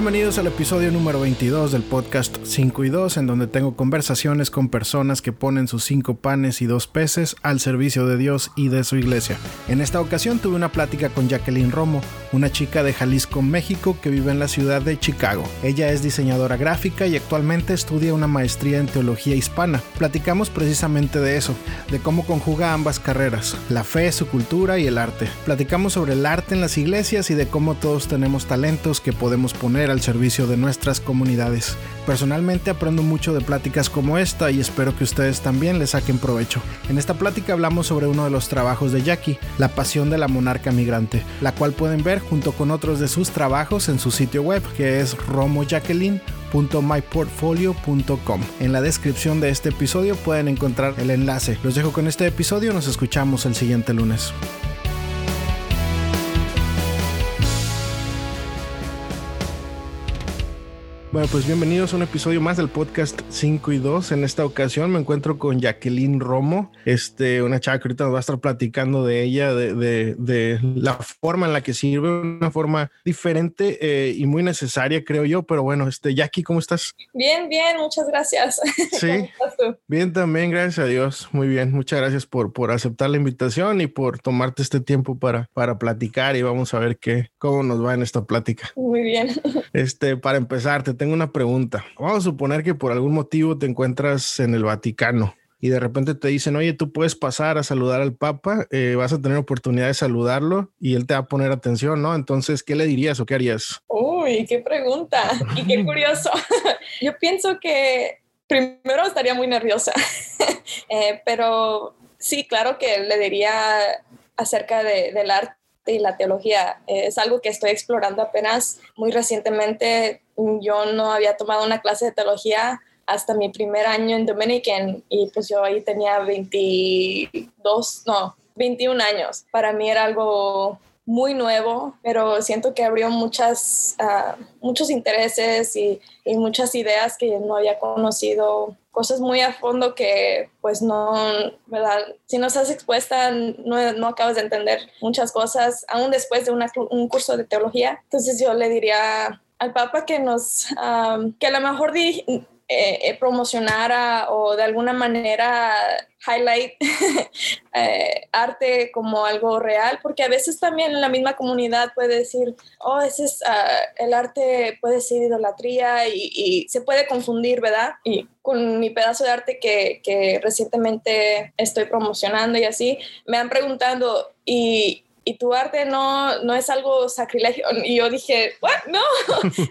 Bienvenidos al episodio número 22 del podcast 5 y 2, en donde tengo conversaciones con personas que ponen sus cinco panes y dos peces al servicio de Dios y de su iglesia. En esta ocasión tuve una plática con Jacqueline Romo, una chica de Jalisco, México, que vive en la ciudad de Chicago. Ella es diseñadora gráfica y actualmente estudia una maestría en teología hispana. Platicamos precisamente de eso, de cómo conjuga ambas carreras, la fe, su cultura y el arte. Platicamos sobre el arte en las iglesias y de cómo todos tenemos talentos que podemos poner al servicio de nuestras comunidades. Personalmente aprendo mucho de pláticas como esta y espero que ustedes también le saquen provecho. En esta plática hablamos sobre uno de los trabajos de Jackie, La pasión de la monarca migrante, la cual pueden ver junto con otros de sus trabajos en su sitio web que es romojacqueline.myportfolio.com. En la descripción de este episodio pueden encontrar el enlace. Los dejo con este episodio, nos escuchamos el siguiente lunes. Bueno, pues bienvenidos a un episodio más del podcast 5 y 2. En esta ocasión me encuentro con Jacqueline Romo, este, una chava que ahorita nos va a estar platicando de ella, de, de, de la forma en la que sirve, una forma diferente eh, y muy necesaria, creo yo. Pero bueno, este, Jackie, ¿cómo estás? Bien, bien, muchas gracias. Sí, bien también, gracias a Dios. Muy bien, muchas gracias por, por aceptar la invitación y por tomarte este tiempo para, para platicar y vamos a ver qué, cómo nos va en esta plática. Muy bien. Este, para empezar, te tengo una pregunta. Vamos a suponer que por algún motivo te encuentras en el Vaticano y de repente te dicen, oye, tú puedes pasar a saludar al Papa, eh, vas a tener oportunidad de saludarlo y él te va a poner atención, ¿no? Entonces, ¿qué le dirías o qué harías? Uy, qué pregunta y qué curioso. Yo pienso que primero estaría muy nerviosa, eh, pero sí, claro que le diría acerca de, del arte y la teología. Es algo que estoy explorando apenas muy recientemente. Yo no había tomado una clase de teología hasta mi primer año en Dominican y pues yo ahí tenía 22, no, 21 años. Para mí era algo muy nuevo, pero siento que abrió muchas, uh, muchos intereses y, y, muchas ideas que no había conocido, cosas muy a fondo que pues no, ¿verdad? Si no estás expuesta, no, no acabas de entender muchas cosas, aún después de una, un curso de teología. Entonces yo le diría al Papa que nos, um, que a lo mejor di, eh, promocionara o de alguna manera highlight eh, arte como algo real, porque a veces también la misma comunidad puede decir, oh, ese es, uh, el arte puede ser idolatría y, y, se puede confundir, ¿verdad? Y con mi pedazo de arte que, que recientemente estoy promocionando y así, me han preguntado, y, y tu arte no, no es algo sacrilegio. Y yo dije, ¿what? No,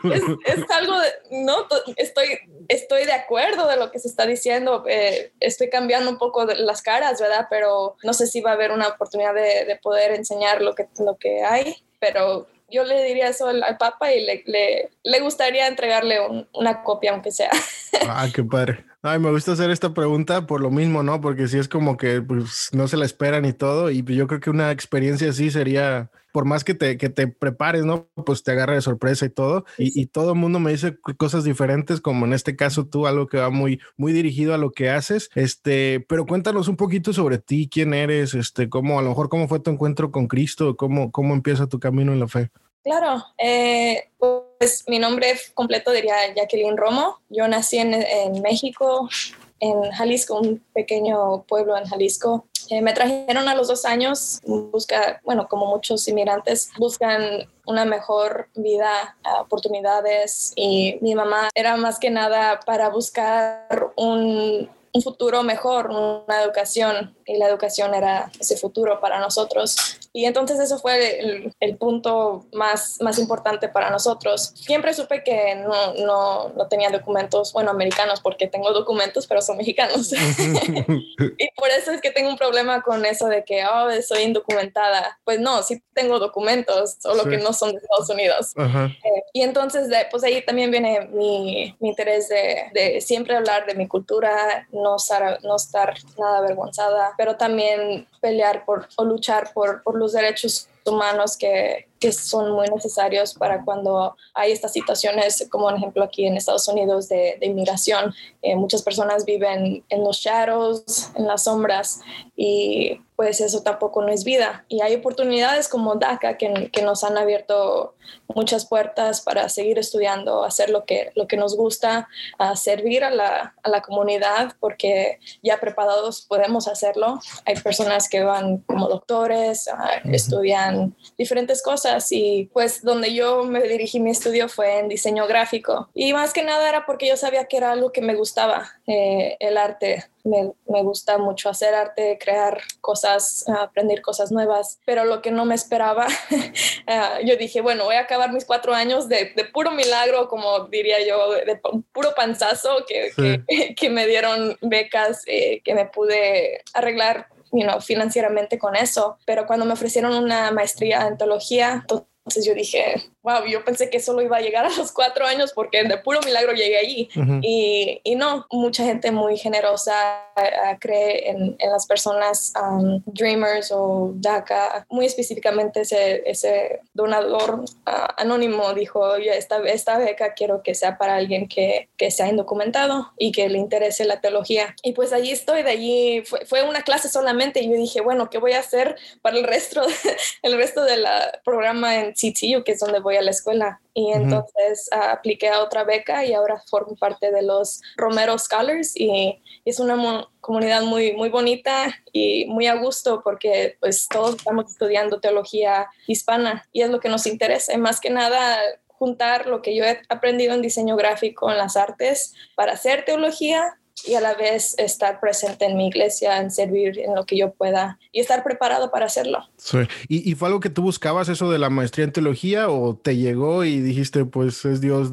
es, algo, de, no, estoy, estoy de acuerdo de lo que se está diciendo, eh, estoy cambiando un poco las caras, ¿verdad? Pero no sé si va a haber una oportunidad de, de poder enseñar lo que, lo que hay, pero yo le diría eso al, al Papa y le, le, le gustaría entregarle un, una copia, aunque sea. Ah, qué padre. Ay, me gusta hacer esta pregunta por lo mismo, ¿no? Porque si es como que pues, no se la esperan y todo, y yo creo que una experiencia así sería, por más que te, que te prepares, ¿no? Pues te agarra de sorpresa y todo, y, y, todo el mundo me dice cosas diferentes, como en este caso tú, algo que va muy, muy dirigido a lo que haces, este, pero cuéntanos un poquito sobre ti, quién eres, este, cómo, a lo mejor cómo fue tu encuentro con Cristo, cómo, cómo empieza tu camino en la fe. Claro, eh, pues mi nombre completo diría Jacqueline Romo. Yo nací en, en México, en Jalisco, un pequeño pueblo en Jalisco. Eh, me trajeron a los dos años, busca, bueno, como muchos inmigrantes, buscan una mejor vida, oportunidades y mi mamá era más que nada para buscar un, un futuro mejor, una educación y la educación era ese futuro para nosotros. Y entonces eso fue el, el, punto más, más importante para nosotros. Siempre supe que no, no, no, tenía documentos, bueno, americanos, porque tengo documentos, pero son mexicanos. y por eso es que tengo un problema con eso de que, oh, soy indocumentada. Pues no, sí tengo documentos, solo sí. que no son de Estados Unidos. Uh -huh. eh, y entonces, de, pues ahí también viene mi, mi interés de, de, siempre hablar de mi cultura, no estar, no estar nada avergonzada, pero también pelear por o luchar por, por los derechos humanos que, que son muy necesarios para cuando hay estas situaciones, como un ejemplo aquí en Estados Unidos de, de inmigración. Eh, muchas personas viven en los shadows, en las sombras, y pues eso tampoco no es vida. Y hay oportunidades como DACA que, que nos han abierto muchas puertas para seguir estudiando, hacer lo que, lo que nos gusta, a servir a la, a la comunidad, porque ya preparados podemos hacerlo. Hay personas que van como doctores, uh, estudian diferentes cosas y pues donde yo me dirigí mi estudio fue en diseño gráfico. Y más que nada era porque yo sabía que era algo que me gustaba, eh, el arte me, me, gusta mucho hacer arte, crear cosas, aprender cosas nuevas, pero lo que no me esperaba, uh, yo dije, bueno, voy a acabar mis cuatro años de, de puro milagro, como diría yo, de, de puro panzazo, que, sí. que, que, me dieron becas, eh, que me pude arreglar you know, financieramente con eso, pero cuando me ofrecieron una maestría en teología, entonces yo dije, wow, yo pensé que solo iba a llegar a los cuatro años porque de puro milagro llegué allí. Uh -huh. y, y, no, mucha gente muy generosa uh, cree en, en, las personas um, Dreamers o DACA. Muy específicamente ese, ese donador uh, anónimo dijo, esta, esta beca quiero que sea para alguien que, que sea indocumentado y que le interese la teología. Y pues allí estoy, de allí fue, fue una clase solamente y yo dije, bueno, ¿qué voy a hacer para el resto, el resto del programa en CTU, que es donde voy a la escuela. Y entonces uh -huh. uh, apliqué a otra beca y ahora formo parte de los Romero Scholars y es una comunidad muy, muy bonita y muy a gusto porque pues todos estamos estudiando teología hispana y es lo que nos interesa. Y más que nada juntar lo que yo he aprendido en diseño gráfico en las artes para hacer teología y a la vez estar presente en mi iglesia, en servir en lo que yo pueda y estar preparado para hacerlo. Sí. ¿Y, ¿Y, fue algo que tú buscabas eso de la maestría en teología o te llegó y dijiste, pues es Dios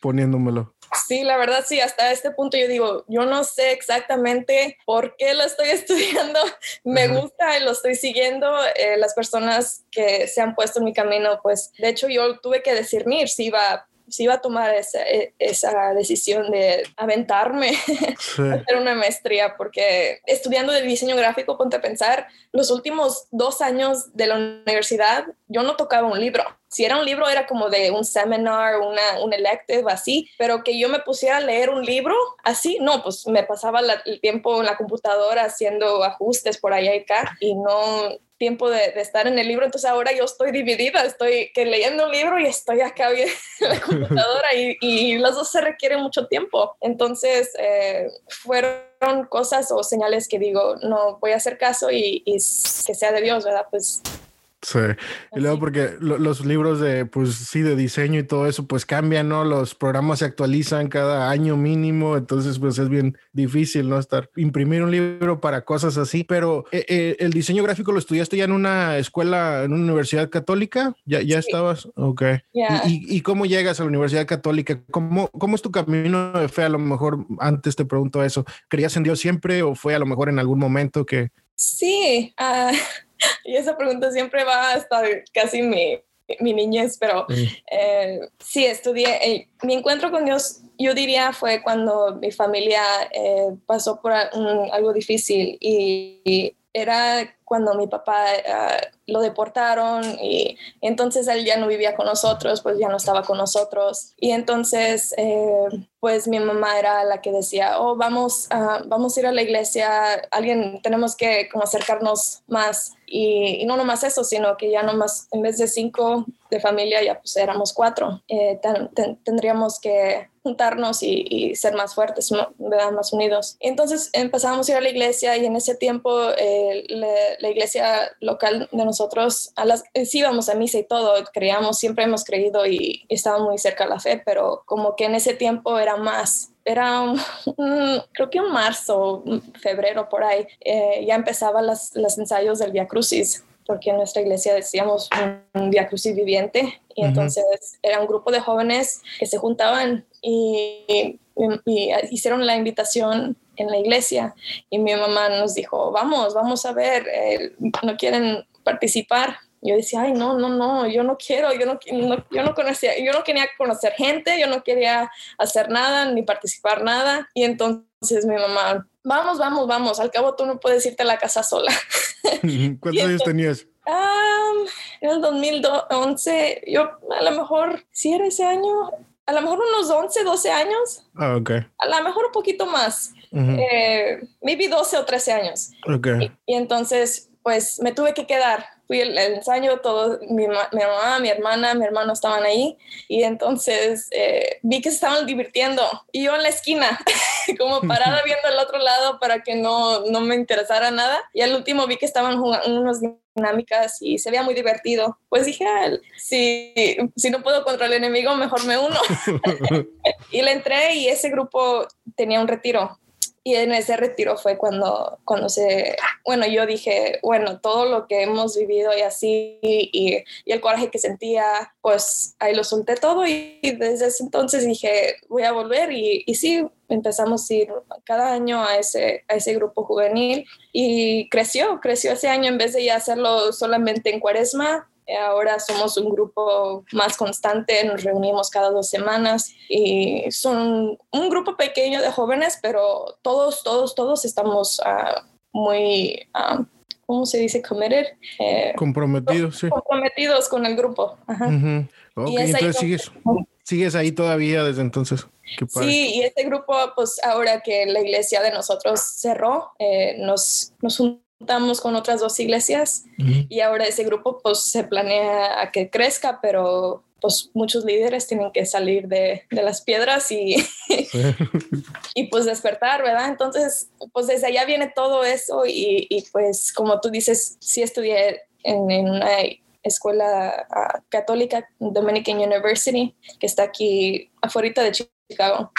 poniéndomelo? Sí, la verdad sí, hasta este punto yo digo, yo no sé exactamente por qué lo estoy estudiando, me gusta y lo estoy siguiendo, eh, las personas que se han puesto en mi camino, pues de hecho yo tuve que discernir si iba si iba a tomar esa, e, esa decisión de aventarme sí. a hacer una maestría, porque estudiando de diseño gráfico, ponte a pensar, los últimos dos años de la universidad, yo no tocaba un libro. Si era un libro, era como de un seminar, una, un elective, así, pero que yo me pusiera a leer un libro así, no, pues me pasaba el tiempo en la computadora haciendo ajustes por allá y acá y no, tiempo de, de, estar en el libro, entonces ahora yo estoy dividida, estoy que leyendo un libro y estoy acá bien en la computadora y, y las dos se requieren mucho tiempo. Entonces eh, fueron cosas o señales que digo, no voy a hacer caso y, y que sea de Dios, ¿verdad? Pues Sí, y luego porque los libros de, pues sí, de diseño y todo eso, pues cambian, ¿no? Los programas se actualizan cada año mínimo, entonces pues es bien difícil, ¿no? Estar, imprimir un libro para cosas así, pero eh, eh, el diseño gráfico lo estudiaste ya en una escuela, en una universidad católica, ya, ya sí. estabas, ok. Yeah. ¿Y, ¿Y, cómo llegas a la universidad católica? ¿Cómo, ¿Cómo es tu camino de fe? A lo mejor antes te pregunto eso, ¿creías en Dios siempre o fue a lo mejor en algún momento que... Sí, uh y esa pregunta siempre va hasta casi mi, mi niñez, pero eh, sí, estudié. Eh, mi encuentro con Dios, yo diría, fue cuando mi familia eh, pasó por un, algo difícil y, y, era cuando mi papá uh, lo deportaron y, entonces él ya no vivía con nosotros, pues ya no estaba con nosotros. Y entonces, eh, pues mi mamá era la que decía, oh, vamos, uh, vamos a ir a la iglesia, alguien, tenemos que como acercarnos más. Y, no nomás eso, sino que ya nomás, en vez de cinco de familia, ya pues éramos cuatro. Eh, ten, ten, tendríamos que y, ser más fuertes, más unidos. Entonces empezamos a ir a la iglesia y en ese tiempo eh, la iglesia local de nosotros, a las, sí íbamos a misa y todo, creíamos, siempre hemos creído y, y estábamos muy cerca de la fe, pero como que en ese tiempo era más, era creo que en marzo, febrero por ahí, eh, ya empezaban los ensayos del Via Crucis porque en nuestra iglesia decíamos un Via Crucis viviente y uh -huh. entonces era un grupo de jóvenes que se juntaban y, y, y, hicieron la invitación en la iglesia y mi mamá nos dijo, vamos, vamos a ver, eh, ¿no quieren participar? Yo decía, ay, no, no, no, yo no quiero, yo no, no, yo no conocía, yo no quería conocer gente, yo no quería hacer nada, ni participar nada. Y entonces mi mamá, vamos, vamos, vamos, al cabo tú no puedes irte a la casa sola. ¿Cuántos años tenías? Um, en el 2011, yo a lo mejor, si era ese año, a lo mejor unos 11, 12 años. Ah, ok. A lo mejor un poquito más. eh, maybe 12 o 13 años. Ok. Y, y entonces, pues me tuve que quedar. Fui al el ensayo, todo, mi, mi mamá, mi hermana, mi hermano estaban ahí. Y entonces eh, vi que se estaban divirtiendo. Y yo en la esquina, como parada viendo el otro lado para que no, no me interesara nada. Y al último vi que estaban jugando unas dinámicas y se veía muy divertido. Pues dije, "Ah, si, si no puedo contra el enemigo, mejor me uno. y le entré y ese grupo tenía un retiro. Y en ese retiro fue cuando, cuando se, bueno, yo dije, bueno, todo lo que hemos vivido y así, y, y el coraje que sentía, pues ahí lo solté todo y, desde ese entonces dije, voy a volver y, y sí, empezamos a ir cada año a ese, a ese grupo juvenil y creció, creció ese año en vez de ya hacerlo solamente en cuaresma, Ahora somos un grupo más constante, nos reunimos cada dos semanas y son un grupo pequeño de jóvenes, pero todos, todos, todos estamos ah, muy, ah, ¿cómo se dice? Committed. Eh, Comprometido, sí. comprometidos con el grupo. Ajá. Ujú. Ok, Y entonces sigues, sigues ahí todavía desde entonces. Sí, y este grupo, pues ahora que la iglesia de nosotros cerró, eh, nos, nos juntamos con otras dos iglesias y ahora ese grupo pues se planea a que crezca, pero pues muchos líderes tienen que salir de, de las piedras y, y pues despertar, ¿verdad? Entonces, pues desde allá viene todo eso y, y, pues como tú dices, sí estudié en, en una escuela ah, católica, Dominican University, que está aquí afuera de Chicago.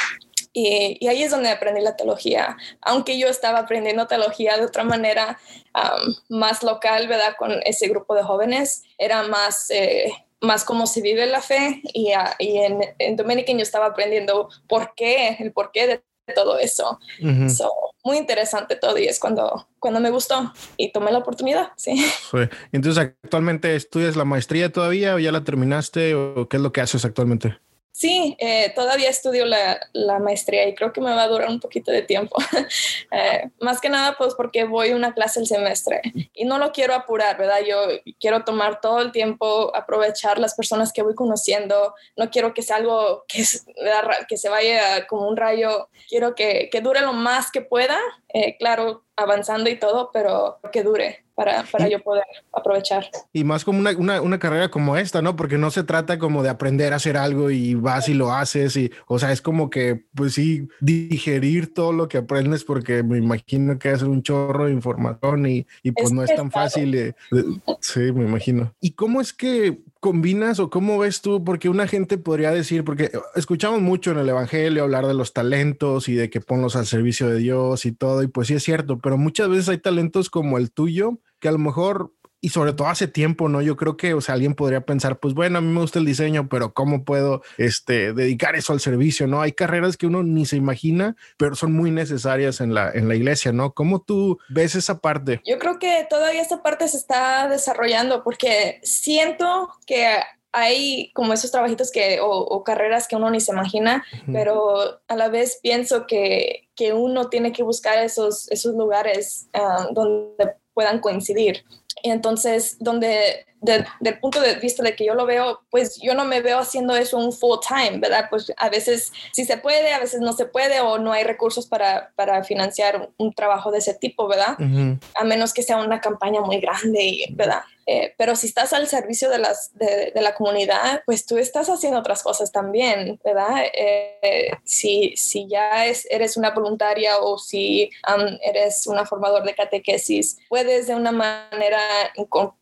Y, y ahí es donde aprendí la teología, aunque yo estaba aprendiendo teología de otra manera um, más local, ¿verdad? Con ese grupo de jóvenes, era más... Eh, más cómo se vive la fe y, uh, y en, en Dominican yo estaba aprendiendo por qué, el porqué de todo eso. So, muy interesante todo y es cuando, cuando me gustó y tomé la oportunidad, sí. Sí. Entonces, ¿actualmente estudias la maestría todavía o ya la terminaste o qué es lo que haces actualmente? Sí, eh, todavía estudio la, maestría y creo que me va a durar un poquito de tiempo. eh, más que nada, pues porque voy una clase el semestre y no lo quiero apurar, ¿verdad? Yo quiero tomar todo el tiempo, aprovechar las personas que voy conociendo. No quiero que sea algo que, se vaya como un rayo. Quiero que, que dure lo más que pueda. Eh, claro, avanzando y todo, pero que dure para, para yo poder aprovechar. Y más como una, una, una, carrera como esta, ¿no? Porque no se trata como de aprender a hacer algo y vas y lo haces y, o sea, es como que, pues sí, digerir todo lo que aprendes porque me imagino que es un chorro de información y, y pues es no es tan fácil. De, de, sí, me imagino. ¿Y cómo es que combinas o cómo ves tú? Porque una gente podría decir, porque escuchamos mucho en el Evangelio hablar de los talentos y de que ponlos al servicio de Dios y todo, y pues sí es cierto, pero muchas veces hay talentos como el tuyo que a lo mejor y sobre todo hace tiempo, ¿no? Yo creo que, o sea, alguien podría pensar, pues bueno, a mí me gusta el diseño, pero ¿cómo puedo este, dedicar eso al servicio, ¿no? Hay carreras que uno ni se imagina, pero son muy necesarias en la, en la iglesia, ¿no? ¿Cómo tú ves esa parte? Yo creo que todavía esta parte se está desarrollando porque siento que hay como esos trabajitos que, o, o, carreras que uno ni se imagina, uh -huh. pero a la vez pienso que, que, uno tiene que buscar esos, esos lugares uh, donde puedan coincidir. Entonces, donde, de, del punto de vista de que yo lo veo, pues yo no me veo haciendo eso un full time, ¿verdad? Pues a veces sí se puede, a veces no se puede o no hay recursos para, para financiar un, trabajo de ese tipo, ¿verdad? Uh -huh. A menos que sea una campaña muy grande, ¿verdad? Eh, pero si estás al servicio de, las, de, de, la comunidad, pues tú estás haciendo otras cosas también, ¿verdad? Eh, si, si ya es, eres una voluntaria o si um, eres una formador de catequesis, puedes de una manera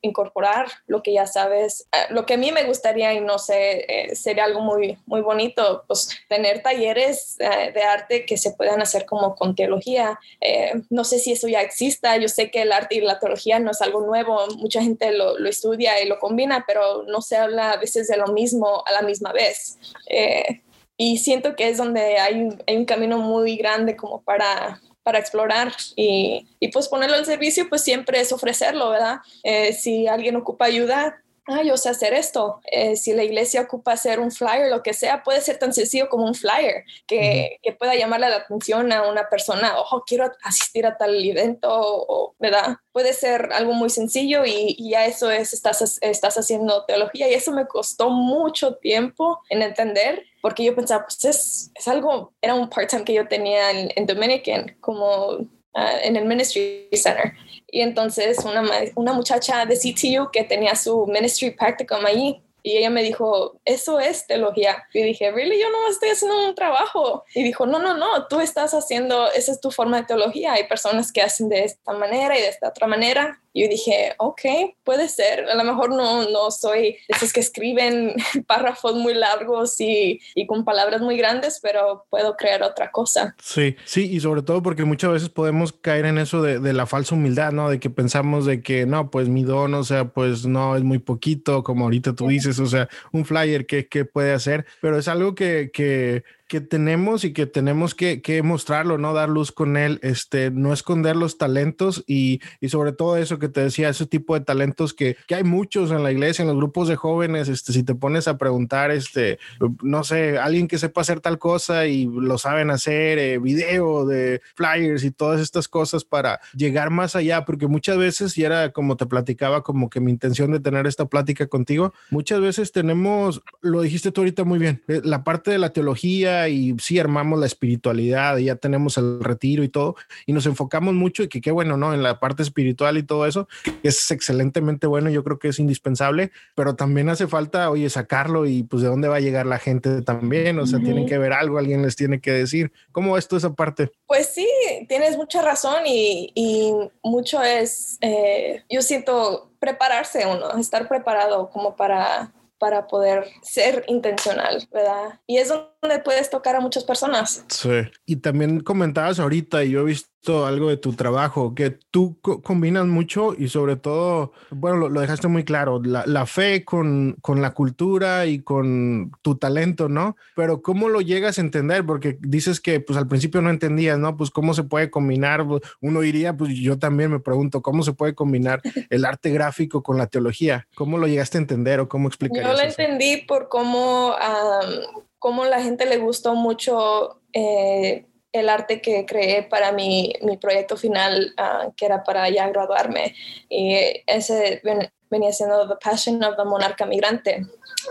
incorporar lo que ya sabes. Uh, lo que a mí me gustaría, y no sé, eh, sería algo muy, muy bonito, pues tener talleres uh, de arte que se puedan hacer como con teología. Eh, no sé si eso ya exista, yo sé que el arte y la teología no es algo nuevo, mucha gente lo, estudia y lo combina, pero no se habla a veces de lo mismo a la misma vez. Eh, y siento que es donde hay un camino muy grande como para, para explorar y, y, pues ponerlo al servicio, pues siempre es ofrecerlo, ¿verdad? Eh, si alguien ocupa ayuda, ah, yo sé hacer esto. Eh, si la iglesia ocupa hacer un flyer, lo que sea, puede ser tan sencillo como un flyer que, que pueda llamarle la atención a una persona, ojo, quiero asistir a tal evento, o, ¿verdad? Puede ser algo muy sencillo y, y ya eso es, estás, estás haciendo teología y eso me costó mucho tiempo en entender porque yo pensaba, pues es, es algo, era un part-time que yo tenía en, en Dominican, como ah, en el Ministry Center. Y entonces una, una muchacha de CTU que tenía su ministry practicum allí y ella me dijo, eso es teología. Y dije, ¿really? Yo no estoy haciendo un trabajo. Y dijo, no, no, no, tú estás haciendo, esa es tu forma de teología. Hay personas que hacen de esta manera y de esta otra manera yo dije, ok, puede ser. A lo mejor no, no soy de esos que escriben párrafos muy largos y, y, con palabras muy grandes, pero puedo crear otra cosa. Sí, sí, y sobre todo porque muchas veces podemos caer en eso de, de, la falsa humildad, ¿no? De que pensamos de que no, pues mi don, o sea, pues no, es muy poquito, como ahorita tú dices, o sea, un flyer, ¿qué, qué puede hacer? Pero es algo que, que que tenemos y que tenemos que, que, mostrarlo, ¿no? Dar luz con él, este, no esconder los talentos y, y, sobre todo eso que te decía, ese tipo de talentos que, que, hay muchos en la iglesia, en los grupos de jóvenes, este, si te pones a preguntar, este, no sé, alguien que sepa hacer tal cosa y lo saben hacer, eh, video de flyers y todas estas cosas para llegar más allá, porque muchas veces, y era como te platicaba, como que mi intención de tener esta plática contigo, muchas veces tenemos, lo dijiste tú ahorita muy bien, eh, la parte de la teología, y sí armamos la espiritualidad y ya tenemos el retiro y todo y nos enfocamos mucho y que qué bueno, ¿no? En la parte espiritual y todo eso, que es excelentemente bueno, yo creo que es indispensable, pero también hace falta, oye, sacarlo y pues de dónde va a llegar la gente también, o sea, tienen que ver algo, alguien les tiene que decir. ¿Cómo es toda esa parte? Pues sí, tienes mucha razón y, y mucho es, eh, yo siento prepararse uno, estar preparado como para para poder ser intencional, ¿verdad? Y es donde puedes tocar a muchas personas. Sí. Y también comentabas ahorita, y yo he visto algo de tu trabajo, que tú combinas mucho y sobre todo, bueno, lo, dejaste muy claro, la, la fe con, con, la cultura y con tu talento, ¿no? Pero ¿cómo lo llegas a entender? Porque dices que pues al principio no entendías, ¿no? Pues cómo se puede combinar, uno diría, pues yo también me pregunto, ¿cómo se puede combinar el arte gráfico con la teología? ¿Cómo lo llegaste a entender o cómo explicarías Yo lo entendí por cómo, um, cómo la gente le gustó mucho eh, el arte que creé para mi, mi proyecto final, uh, que era para ya graduarme. Y ese venía siendo The Passion of the Monarca Migrante.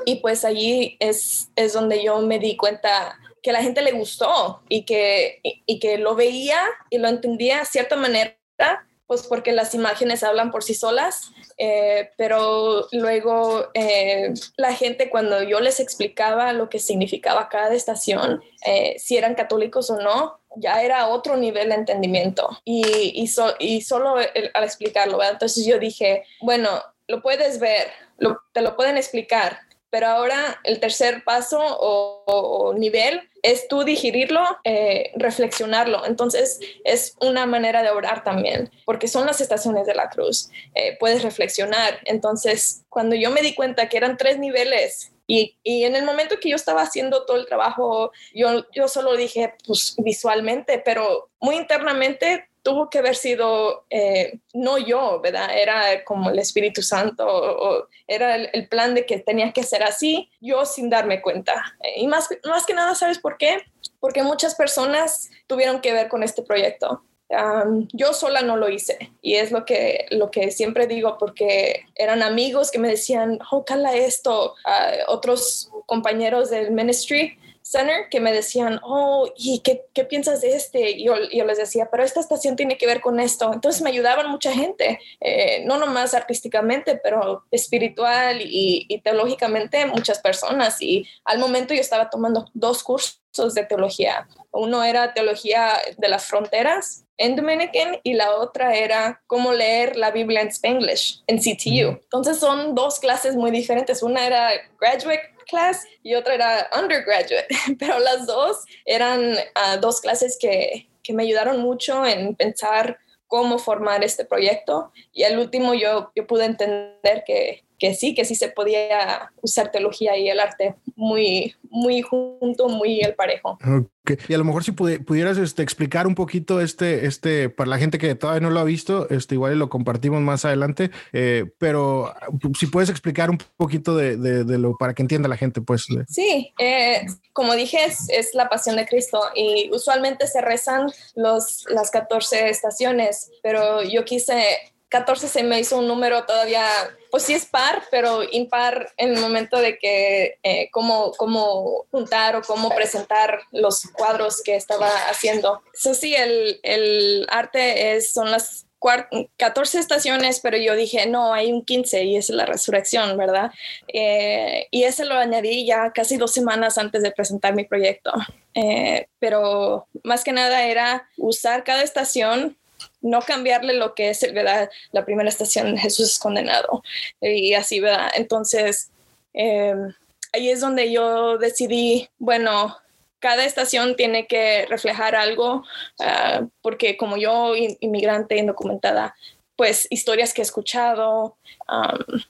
Y pues allí es, es donde yo me di cuenta que la gente le gustó y que, y, y que lo veía y lo entendía de cierta manera pues porque las imágenes hablan por sí solas, eh, pero luego eh, la gente cuando yo les explicaba lo que significaba cada estación, eh, si eran católicos o no, ya era otro nivel de entendimiento. Y, solo al explicarlo, entonces yo dije, bueno, lo puedes ver, te lo pueden explicar, pero ahora el tercer paso o, nivel es tú digerirlo, eh, reflexionarlo. Entonces es una manera de orar también, porque son las estaciones de la cruz. Eh, puedes reflexionar. Entonces, cuando yo me di cuenta que eran tres niveles y, y, en el momento que yo estaba haciendo todo el trabajo, yo, yo solo dije, pues visualmente, pero muy internamente tuvo que haber sido eh, no yo, ¿verdad? Era como el Espíritu Santo, o, era el, plan de que tenía que ser así, yo sin darme cuenta. Y más, más que nada, ¿sabes por qué? Porque muchas personas tuvieron que ver con este proyecto. yo sola no lo hice y es lo que, lo que siempre digo porque eran amigos que me decían, ojalá esto, otros compañeros del ministry Center que me decían, oh, ¿y qué, qué piensas de este? Y yo, yo, les decía, pero esta estación tiene que ver con esto. Entonces me ayudaban mucha gente, eh, no nomás artísticamente, pero espiritual y, y, teológicamente muchas personas. Y al momento yo estaba tomando dos cursos de teología. Uno era teología de las fronteras en Dominican y la otra era cómo leer la Biblia en Spanglish en CTU. Entonces son dos clases muy diferentes. Una era graduate class y otra era undergraduate, pero las dos eran uh, dos clases que, que me ayudaron mucho en pensar cómo formar este proyecto. Y al último yo, yo pude entender que que sí, que sí se podía usar teología y el arte muy, muy junto, muy el parejo. Y a lo mejor si pudieras este, explicar un poquito este, este, para la gente que todavía no lo ha visto, este, igual lo compartimos más adelante, eh, pero si puedes explicar un poquito de, de, lo para que entienda la gente, pues. Sí, eh, como dije, es, es, la pasión de Cristo y usualmente se rezan los, las 14 estaciones, pero yo quise 14 se me hizo un número todavía, pues sí es par, pero impar en el momento de que eh, cómo, cómo juntar o cómo presentar los cuadros que estaba haciendo. Eso sí, el, el arte es, son las 14 estaciones, pero yo dije, no, hay un 15 y es la resurrección, ¿verdad? Eh, y ese lo añadí ya casi dos semanas antes de presentar mi proyecto. Eh, pero más que nada era usar cada estación no cambiarle lo que es, ¿verdad? La primera estación, Jesús es condenado. Y así, ¿verdad? Entonces, em, ahí es donde yo decidí, bueno, cada estación tiene que reflejar algo, ah, porque como yo, inmigrante indocumentada, pues historias que he escuchado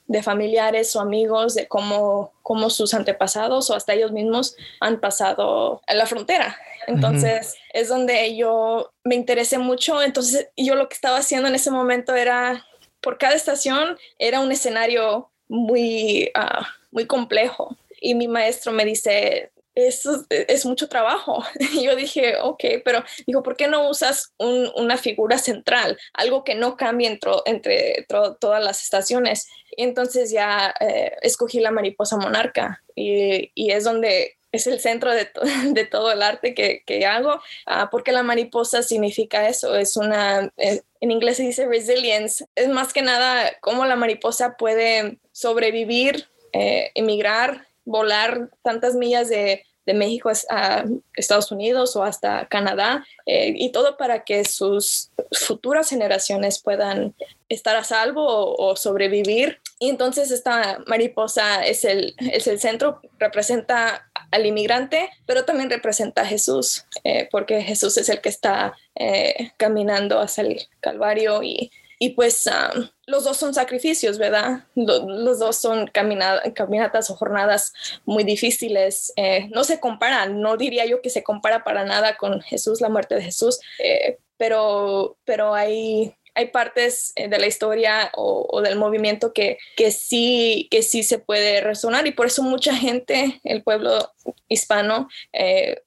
de familiares o amigos de cómo, cómo sus antepasados o hasta ellos mismos han pasado a la frontera. Entonces es donde yo me interesé mucho. Entonces yo lo que estaba haciendo en ese momento era, por cada estación era un escenario muy, ah, muy complejo. Y mi maestro me dice, eso es mucho trabajo. Y yo dije, ok, pero digo, ¿por qué no usas una figura central? Algo que no cambie entre, todas las estaciones. Y entonces ya eh, escogí la mariposa monarca y, es donde es el centro de, todo el arte que, hago, ah, porque la mariposa significa eso, es una, eh, en inglés se dice resilience, es más que nada cómo la mariposa puede sobrevivir, eh, emigrar, volar tantas millas de, México a Estados Unidos o hasta Canadá, eh, y todo para que sus futuras generaciones puedan estar a salvo o, sobrevivir. Y entonces esta mariposa es el, es el centro, representa al inmigrante, pero también representa a Jesús, eh, porque Jesús es el que está eh, caminando hacia el Calvario y y pues los dos son sacrificios, ¿verdad? los dos son caminatas o jornadas muy difíciles. Eh, no se comparan, no diría yo que se compara para nada con Jesús, la muerte de Jesús, pero, pero hay, hay partes eh, de la historia o, del movimiento que, que, sí, que sí se puede resonar y por eso mucha gente, el pueblo hispano,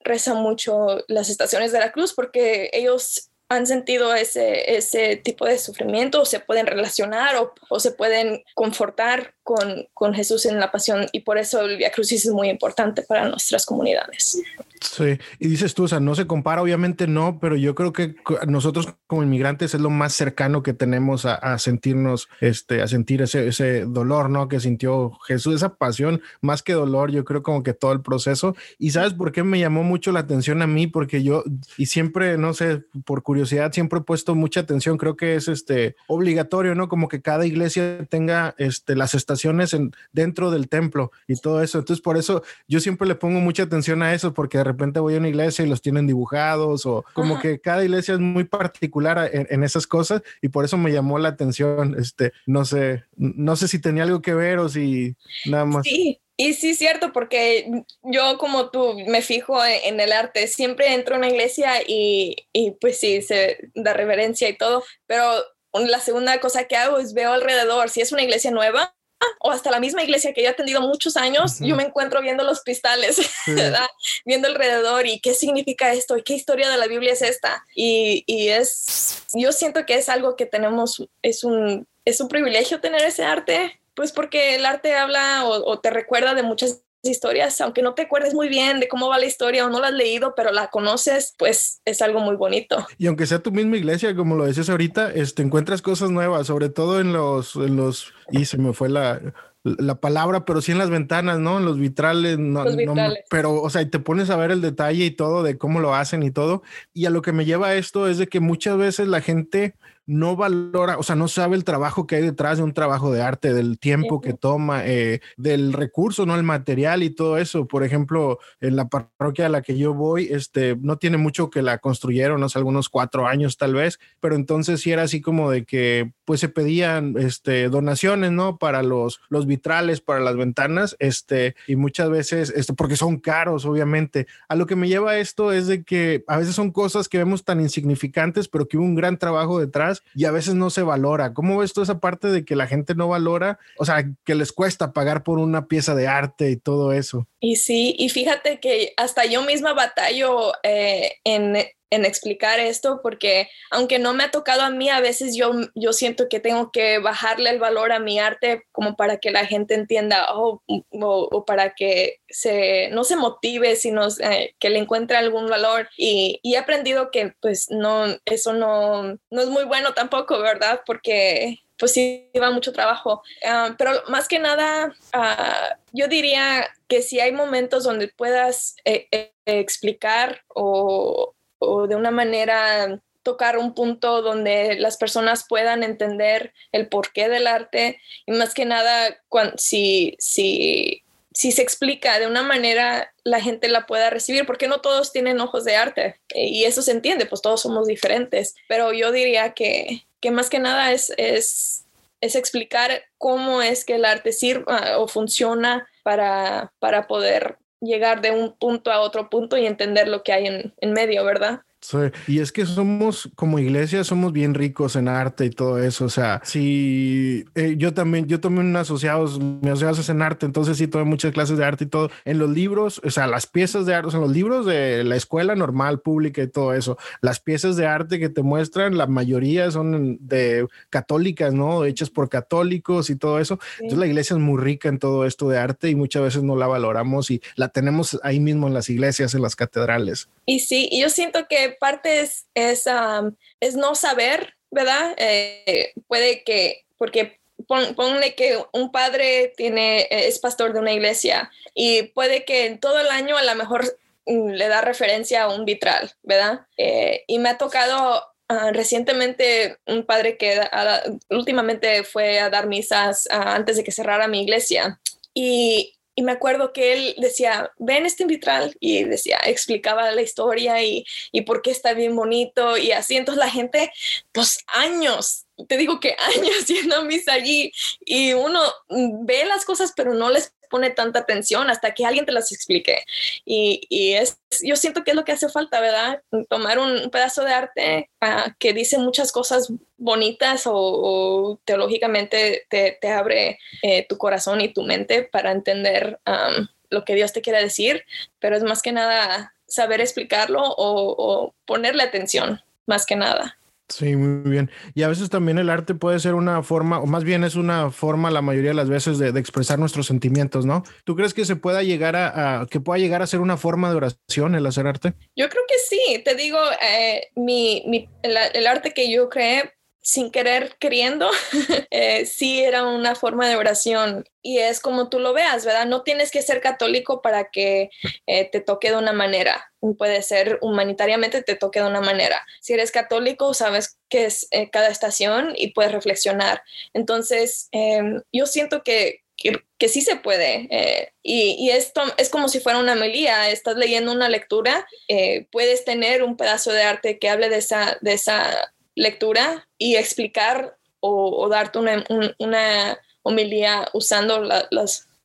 reza mucho las estaciones de la cruz porque ellos han sentido ese, ese tipo de sufrimiento o se pueden relacionar o, o se pueden confortar con, con, Jesús en la pasión y por eso el Via Crucis es muy importante para nuestras comunidades. Sí, y dices tú, o sea, no se compara, obviamente no, pero yo creo que nosotros como inmigrantes es lo más cercano que tenemos a, sentirnos, este, a sentir ese, ese, dolor, ¿no? Que sintió Jesús, esa pasión, más que dolor, yo creo como que todo el proceso. Y sabes por qué me llamó mucho la atención a mí, porque yo, y siempre, no sé, por curiosidad, siempre he puesto mucha atención, creo que es este obligatorio, ¿no? Como que cada iglesia tenga este, las estaciones en, dentro del templo y todo eso. Entonces, por eso yo siempre le pongo mucha atención a eso, porque de repente voy a una iglesia y los tienen dibujados o como que cada iglesia es muy particular en, esas cosas y por eso me llamó la atención. Este, no sé, no sé si tenía algo que ver o si nada más. Sí. Y sí, cierto, porque yo como tú me fijo en, el arte, siempre entro a una iglesia y, y pues sí, se da reverencia y todo, pero la segunda cosa que hago es veo alrededor, si es una iglesia nueva, o hasta la misma iglesia que yo he atendido muchos años, yo me encuentro viendo los cristales, viendo alrededor y qué significa esto y qué historia de la Biblia es esta. Y, y, es, yo siento que es algo que tenemos, es un, es un privilegio tener ese arte, pues porque el arte habla o, o te recuerda de muchas historias, aunque no te acuerdes muy bien de cómo va la historia o no la has leído, pero la conoces, pues es algo muy bonito. Y aunque sea tu misma iglesia, como lo decías ahorita, este, encuentras cosas nuevas, sobre todo en los, en los, y se me fue la, la palabra, pero sí en las ventanas, ¿no? En los vitrales, no, los vitrales. pero, o sea, y te pones a ver el detalle y todo de cómo lo hacen y todo. Y a lo que me lleva a esto es de que muchas veces la gente no valora, o sea, no sabe el trabajo que hay detrás de un trabajo de arte, del tiempo que toma, eh, del recurso, ¿no? El material y todo eso. Por ejemplo, en la parroquia a la que yo voy, este, no tiene mucho que la construyeron, sé, algunos cuatro años tal vez, pero entonces sí era así como de que, pues se pedían, este, donaciones ¿no? Para los, los vitrales, para las ventanas, este, y muchas veces, este, porque son caros, obviamente. A lo que me lleva esto es de que a veces son cosas que vemos tan insignificantes, pero que hubo un gran trabajo detrás y a veces no se valora. ¿Cómo ves toda esa parte de que la gente no valora? O sea, que les cuesta pagar por una pieza de arte y todo eso. Y sí, y fíjate que hasta yo misma batallo eh, en en explicar esto porque aunque no me ha tocado a mí, a veces yo, yo siento que tengo que bajarle el valor a mi arte como para que la gente entienda oh, o, para que se, no se motive, sino eh, que le encuentre algún valor. Y, he aprendido que pues no, eso no, no es muy bueno tampoco, ¿verdad? Porque pues sí lleva mucho trabajo. Ah, pero más que nada, ah, yo diría que si hay momentos donde puedas eh, eh, explicar o, o de una manera tocar un punto donde las personas puedan entender el porqué del arte y más que nada si, si, si se explica de una manera la gente la pueda recibir porque no todos tienen ojos de arte y eso se entiende pues todos somos diferentes pero yo diría que, que más que nada es, es, es explicar cómo es que el arte sirva o funciona para, para poder llegar de un punto a otro punto y entender lo que hay en, en medio, ¿verdad? Sí, y es que somos como iglesia, somos bien ricos en arte y todo eso. O sea, si eh, yo también, yo tomé un asociados, mi asociados es en arte, entonces sí tomé muchas clases de arte y todo. En los libros, o sea, las piezas de arte, o sea, en los libros de la escuela normal, pública y todo eso, las piezas de arte que te muestran, la mayoría son de católicas, ¿no? Hechas por católicos y todo eso. Entonces la iglesia es muy rica en todo esto de arte y muchas veces no la valoramos y la tenemos ahí mismo en las iglesias, en las catedrales. Y sí, yo siento que parte es, es, no saber, ¿verdad? Eh, puede que, porque ponle que un padre tiene, es pastor de una iglesia y puede que en todo el año a lo mejor mm, le da referencia a un vitral, ¿verdad? Eh, y me ha tocado ah, recientemente un padre que últimamente fue a dar misas ah, antes de que cerrara mi iglesia y y me acuerdo que él decía, ven este vitral y decía, explicaba la historia y, y por qué está bien bonito y así. Entonces la gente, pues años, te digo que años yendo a misa allí y uno ve las cosas pero no les pone tanta atención hasta que alguien te las explique. Y, y es, yo siento que es lo que hace falta, ¿verdad? Tomar un, pedazo de arte ah, que dice muchas cosas bonitas o, teológicamente te, te abre eh, tu corazón y tu mente para entender lo que Dios te quiere decir, pero es más que nada saber explicarlo o, o ponerle atención, más que nada. Sí, muy bien. Y a veces también el arte puede ser una forma, o más bien es una forma la mayoría de las veces de, expresar nuestros sentimientos, ¿no? ¿Tú crees que se pueda llegar a, que pueda llegar a ser una forma de oración el hacer arte? Yo creo que sí. Te digo, eh, mi, el, arte que yo creé sin querer queriendo, eh, sí era una forma de oración y es como tú lo veas, ¿verdad? No tienes que ser católico para que eh, te toque de una manera, puede ser humanitariamente te toque de una manera. Si eres católico, sabes qué es eh, cada estación y puedes reflexionar. Entonces, em, yo siento que, que, sí se puede. y, y, esto es como si fuera una melía. Estás leyendo una lectura, puedes tener un pedazo de arte que hable de esa, de esa lectura y explicar o, darte una, una, homilía usando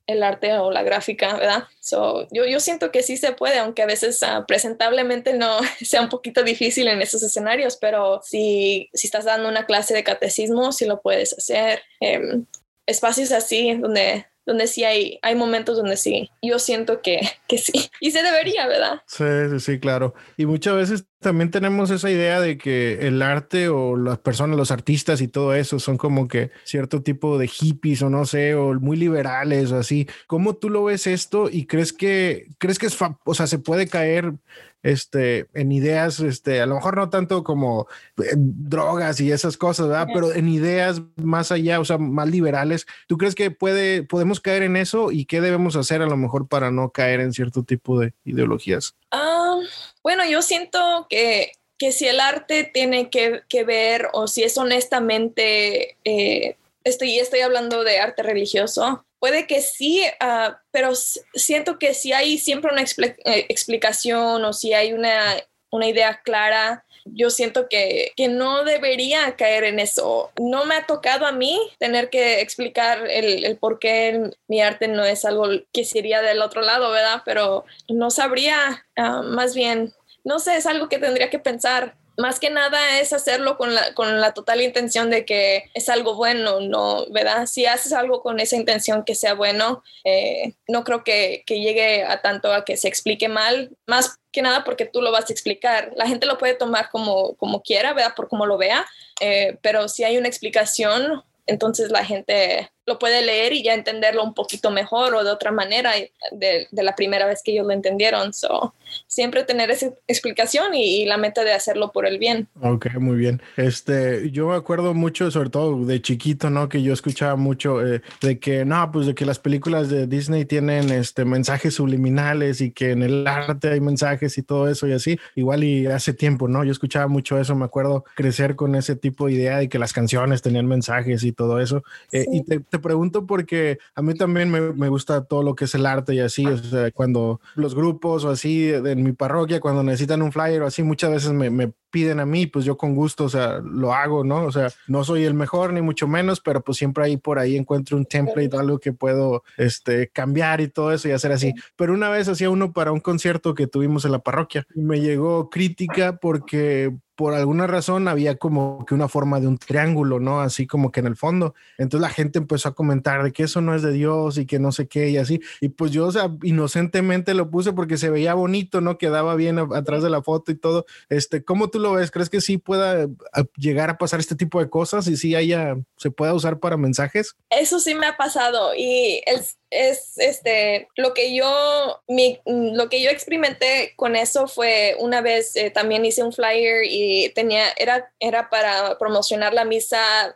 el arte o la gráfica, ¿verdad? So, yo, yo siento que sí se puede, aunque a veces ah, presentablemente no sea un poquito difícil en esos escenarios, pero si, si estás dando una clase de catecismo, sí lo puedes hacer. Em, espacios así donde donde sí hay, hay momentos donde sí, yo siento que, que sí, y se debería, ¿verdad? Sí, sí, sí, claro. Y muchas veces también tenemos esa idea de que el arte o las personas, los artistas y todo eso son como que cierto tipo de hippies o no sé, o muy liberales o así. ¿Cómo tú lo ves esto y crees que, crees que es, o sea, se puede caer este, en ideas, este, a lo mejor no tanto como eh, drogas y esas cosas, ¿verdad? Pero en ideas más allá, o sea, más liberales. ¿Tú crees que puede, podemos caer en eso y qué debemos hacer a lo mejor para no caer en cierto tipo de ideologías? Ah, bueno, yo siento que, que si el arte tiene que, que ver o si es honestamente, eh, estoy, estoy hablando de arte religioso, puede que sí, ah, pero siento que si hay siempre una eh, explicación o si hay una, una idea clara. Yo siento que, que no debería caer en eso. No me ha tocado a mí tener que explicar el, por qué mi arte no es algo que sería del otro lado, ¿verdad? Pero no sabría, ah, más bien, no sé, es algo que tendría que pensar más que nada es hacerlo con la, con la total intención de que es algo bueno, ¿no? ¿Verdad? Si haces algo con esa intención que sea bueno, eh, no creo que, que, llegue a tanto a que se explique mal, más que nada porque tú lo vas a explicar. La gente lo puede tomar como, como quiera, ¿verdad? Por como lo vea, eh, pero si hay una explicación, entonces la gente lo puede leer y ya entenderlo un poquito mejor o de otra manera de, de la primera vez que ellos lo entendieron. So, siempre tener esa explicación y, la meta de hacerlo por el bien. Ok, muy bien. Este, yo me acuerdo mucho, sobre todo de chiquito, ¿no? Que yo escuchaba mucho eh, de que, no, pues de que las películas de Disney tienen este, mensajes subliminales y que en el arte hay mensajes y todo eso y así. Igual y hace tiempo, ¿no? Yo escuchaba mucho eso, me acuerdo crecer con ese tipo de idea de que las canciones tenían mensajes y todo eso. Eh, y te pregunto porque a mí también me, me, gusta todo lo que es el arte y así, o sea, cuando los grupos o así en mi parroquia, cuando necesitan un flyer o así, muchas veces me, me piden a mí, pues yo con gusto, o sea, lo hago, ¿no? O sea, no soy el mejor ni mucho menos, pero pues siempre ahí por ahí encuentro un template, algo que puedo este, cambiar y todo eso y hacer así. Pero una vez hacía uno para un concierto que tuvimos en la parroquia y me llegó crítica porque por alguna razón había como que una forma de un triángulo, ¿no? Así como que en el fondo. Entonces la gente empezó a comentar de que eso no es de Dios y que no sé qué y así. Y pues yo, o sea, inocentemente lo puse porque se veía bonito, ¿no? Quedaba bien atrás de la foto y todo. Este, ¿cómo tú lo ves? ¿Crees que sí pueda eh, llegar a pasar este tipo de cosas y sí haya, se pueda usar para mensajes? Eso sí me ha pasado y es, es este, lo que yo, mi, lo que yo experimenté con eso fue una vez eh, también hice un flyer y tenía, era, era para promocionar la misa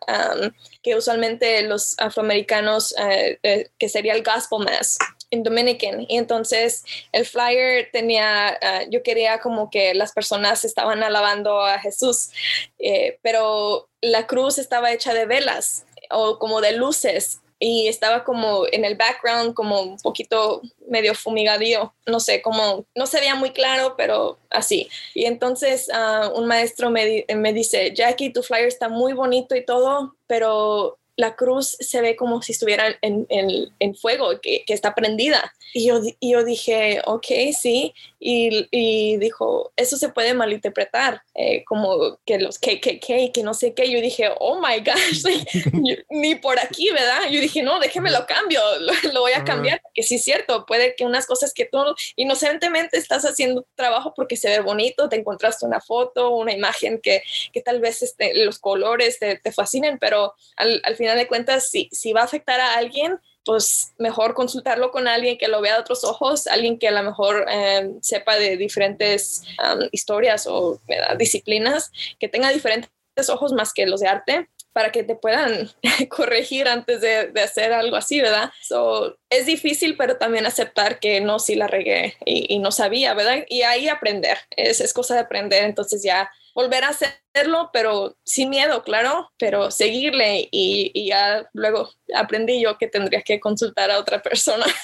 que usualmente los afroamericanos, eh, que sería el Gospel Mass en Dominican. Y entonces el flyer tenía, ah, yo quería como que las personas estaban alabando a Jesús, eh, pero la cruz estaba hecha de velas o como de luces y estaba como en el background como un poquito medio fumigadío, no sé, como no se veía muy claro, pero así. Y entonces ah, un maestro me, me dice, Jackie, tu flyer está muy bonito y todo, pero la cruz se ve como si estuviera en, en, fuego, que, que, está prendida. Y yo, yo dije, ok, sí. Y, y, dijo, eso se puede malinterpretar, eh, como que los KKK, que no sé qué. Yo dije, oh my gosh, ni por aquí, ¿verdad? Yo dije, no, déjeme lo cambio, lo, voy a cambiar, que sí es cierto, puede que unas cosas que tú inocentemente estás haciendo trabajo porque se ve bonito, te encontraste una foto, una imagen que, que tal vez este, los colores te, te fascinen, pero al, al final de cuentas, si, si va a afectar a alguien, pues mejor consultarlo con alguien que lo vea de otros ojos, alguien que a lo mejor em, sepa de diferentes historias o disciplinas, que tenga diferentes ojos más que los de arte para que te puedan corregir antes de, hacer algo así, ¿verdad? So, es difícil, pero también aceptar que no, sí la regué y, no sabía, ¿verdad? Y ahí aprender, es, es cosa de aprender, entonces ya volver a hacerlo, pero sin miedo, claro, pero seguirle y, ya luego aprendí yo que tendría que consultar a otra persona.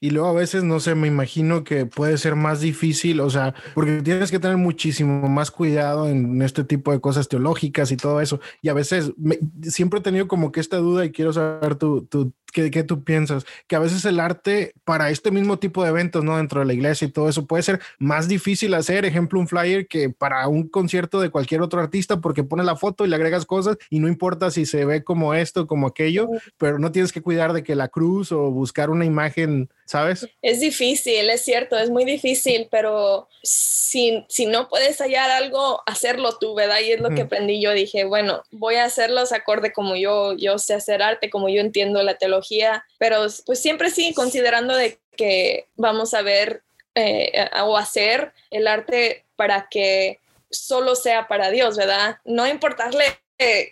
Y luego a veces, no sé, me imagino que puede ser más difícil, o sea, porque tienes que tener muchísimo más cuidado en este tipo de cosas teológicas y todo eso. Y a veces siempre he tenido como que esta duda y quiero saber tu, ¿Qué, ¿Qué, tú piensas? Que a veces el arte para este mismo tipo de eventos, ¿no? Dentro de la iglesia y todo eso puede ser más difícil hacer, ejemplo, un flyer que para un concierto de cualquier otro artista porque pone la foto y le agregas cosas y no importa si se ve como esto, como aquello, pero no tienes que cuidar de que la cruz o buscar una imagen ¿sabes? Es difícil, es cierto, es muy difícil, pero si, si no puedes hallar algo, hacerlo tú, ¿verdad? Y es lo que aprendí yo, dije, bueno, voy a hacerlos acorde como yo, yo sé hacer arte, como yo entiendo la teología, pero pues siempre sí, considerando de que vamos a ver eh, o hacer el arte para que solo sea para Dios, ¿verdad? No importarle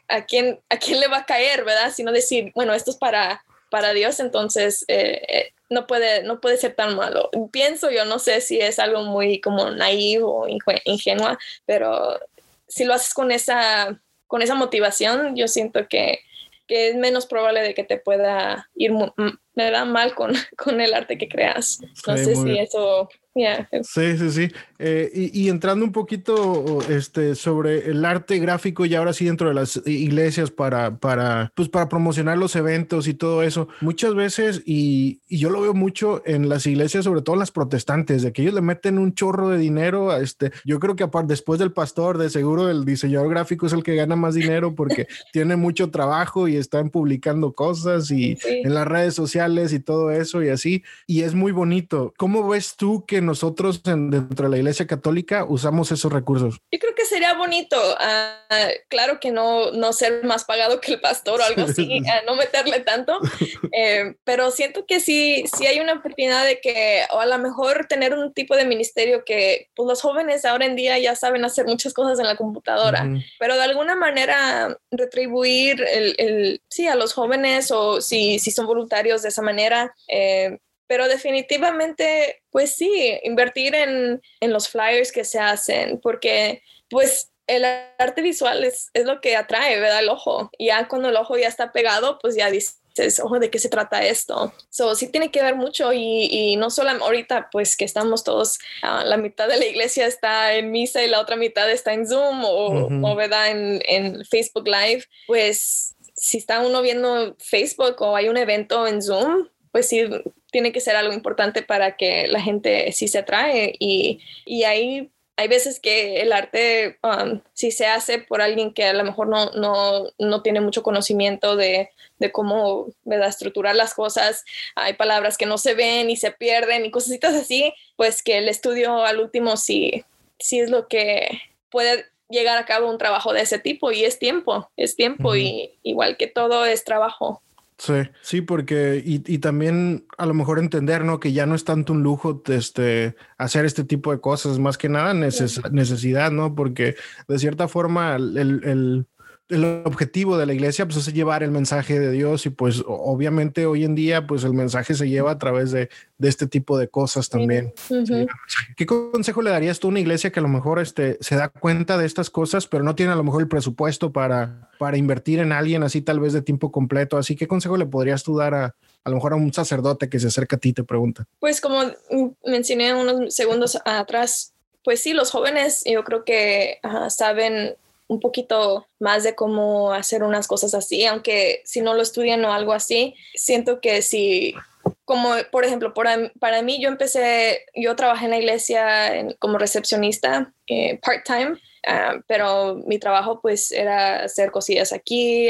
a quién, a quién le va a caer, ¿verdad? Sino decir, bueno, esto es para, para Dios, entonces eh, eh, no puede, no puede ser tan malo. Pienso yo, no sé si es algo muy como naivo o ingenua, pero si lo haces con esa, con esa motivación, yo siento que, que es menos probable de que te pueda ir me da mal con, con el arte que creas. No sé si eso Sí, sí, sí. Eh, y, entrando un poquito este, sobre el arte gráfico y ahora sí dentro de las iglesias para, para, pues para promocionar los eventos y todo eso, muchas veces, y, y, yo lo veo mucho en las iglesias, sobre todo en las protestantes, de que ellos le meten un chorro de dinero a este, yo creo que aparte, después del pastor, de seguro el diseñador gráfico es el que gana más dinero porque tiene mucho trabajo y están publicando cosas y en las redes sociales y todo eso y así, y es muy bonito. ¿Cómo ves tú que nosotros dentro de la iglesia católica usamos esos recursos? Yo creo que sería bonito, ah, claro que no, no ser más pagado que el pastor o algo así, ah, no meterle tanto, eh, pero siento que sí, sí hay una oportunidad de que, o a lo mejor tener un tipo de ministerio que pues, los jóvenes ahora en día ya saben hacer muchas cosas en la computadora, pero de alguna manera retribuir el, el, sí, a los jóvenes o si, si son voluntarios de esa manera. Eh, pero definitivamente, pues sí, invertir en, en, los flyers que se hacen, porque pues el arte visual es, es lo que atrae, ¿verdad? El ojo. Y ya cuando el ojo ya está pegado, pues ya dices, ojo, ¿de qué se trata esto? So, sí tiene que ver mucho y, y no solo ahorita, pues que estamos todos, uh, la mitad de la iglesia está en misa y la otra mitad está en Zoom o, o ¿verdad? En, en Facebook Live, pues si está uno viendo Facebook o hay un evento en Zoom, pues sí, tiene que ser algo importante para que la gente sí se atrae y, y ahí hay veces que el arte um, si se hace por alguien que a lo mejor no, no, no tiene mucho conocimiento de, de cómo ¿verdad? estructurar las cosas, hay palabras que no se ven y se pierden y cositas así, pues que el estudio al último sí, sí es lo que puede llegar a cabo un trabajo de ese tipo y es tiempo, es tiempo y igual que todo es trabajo. Sí, sí, porque y, y, también a lo mejor entender, ¿no? Que ya no es tanto un lujo este, hacer este tipo de cosas, más que nada necesidad, ¿no? Porque de cierta forma el, el, el objetivo de la iglesia pues es llevar el mensaje de Dios y pues obviamente hoy en día pues el mensaje se lleva a través de, de este tipo de cosas también. ¿Qué consejo le darías tú a una iglesia que a lo mejor este, se da cuenta de estas cosas pero no tiene a lo mejor el presupuesto para, para invertir en alguien así tal vez de tiempo completo? Así, ¿qué consejo le podrías tú dar a, a lo mejor a un sacerdote que se acerca a ti y te pregunta? Pues como mencioné unos segundos atrás, pues sí, los jóvenes yo creo que saben un poquito más de cómo hacer unas cosas así, aunque si no lo estudian o algo así, siento que si, como por ejemplo, para, mí yo empecé, yo trabajé en la iglesia como recepcionista eh, part-time, ah, pero mi trabajo pues era hacer cosillas aquí,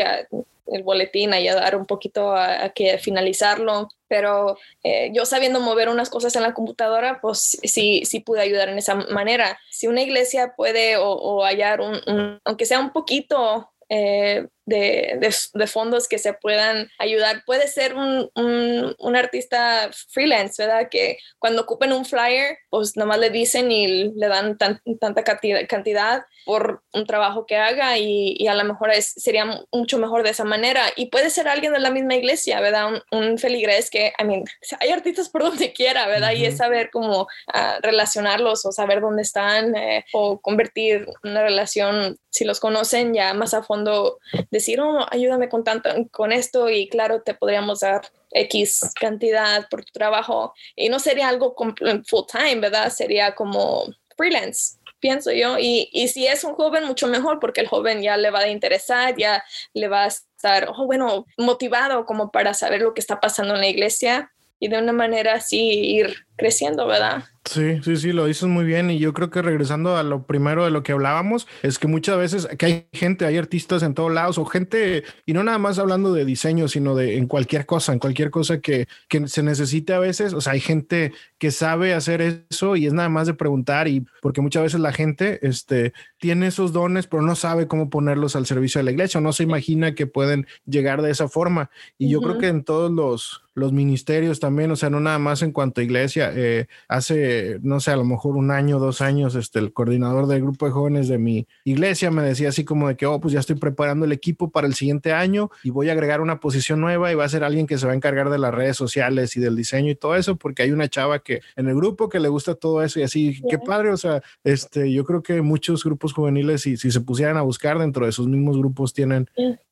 el boletín, ayudar un poquito a, que finalizarlo, pero eh, yo sabiendo mover unas cosas en la computadora, pues sí, sí pude ayudar en esa manera. Si una iglesia puede o, hallar un, aunque sea un poquito eh, de, de, fondos que se puedan ayudar. Puede ser un, un, artista freelance, ¿verdad? Que cuando ocupen un flyer, pues nomás le dicen y le dan tanta cantidad, por un trabajo que haga y, y a lo mejor es, sería mucho mejor de esa manera. Y puede ser alguien de la misma iglesia, ¿verdad? Un, un feligrés que, I mean, hay artistas por donde quiera, ¿verdad? Y es saber cómo uh, relacionarlos o saber dónde están eh, o convertir una relación, si los conocen ya más a fondo, decir, oh, ayúdame con, tanto, con esto y claro, te podríamos dar X cantidad por tu trabajo. Y no sería algo full time, ¿verdad? Sería como freelance pienso yo. Y, y, si es un joven, mucho mejor, porque el joven ya le va a interesar, ya le va a estar, oh, bueno, motivado como para saber lo que está pasando en la iglesia y de una manera así ir creciendo, ¿verdad? Sí, sí, sí, lo dices muy bien. Y yo creo que regresando a lo primero de lo que hablábamos, es que muchas veces que hay gente, hay artistas en todos lados, o gente, y no nada más hablando de diseño, sino de en cualquier cosa, en cualquier cosa que, que se necesite a veces. O sea, hay gente que sabe hacer eso y es nada más de preguntar, y porque muchas veces la gente este, tiene esos dones, pero no sabe cómo ponerlos al servicio de la iglesia, o no se imagina que pueden llegar de esa forma. Y yo creo que en todos los, los ministerios también, o sea, no nada más en cuanto a iglesia, eh, hace, no sé, a lo mejor un año, dos años, este, el coordinador del grupo de jóvenes de mi iglesia me decía así como de que, oh, pues ya estoy preparando el equipo para el siguiente año y voy a agregar una posición nueva y va a ser alguien que se va a encargar de las redes sociales y del diseño y todo eso, porque hay una chava que en el grupo que le gusta todo eso y así, qué padre, o sea, este, yo creo que muchos grupos juveniles, si, si se pusieran a buscar dentro de sus mismos grupos, tienen,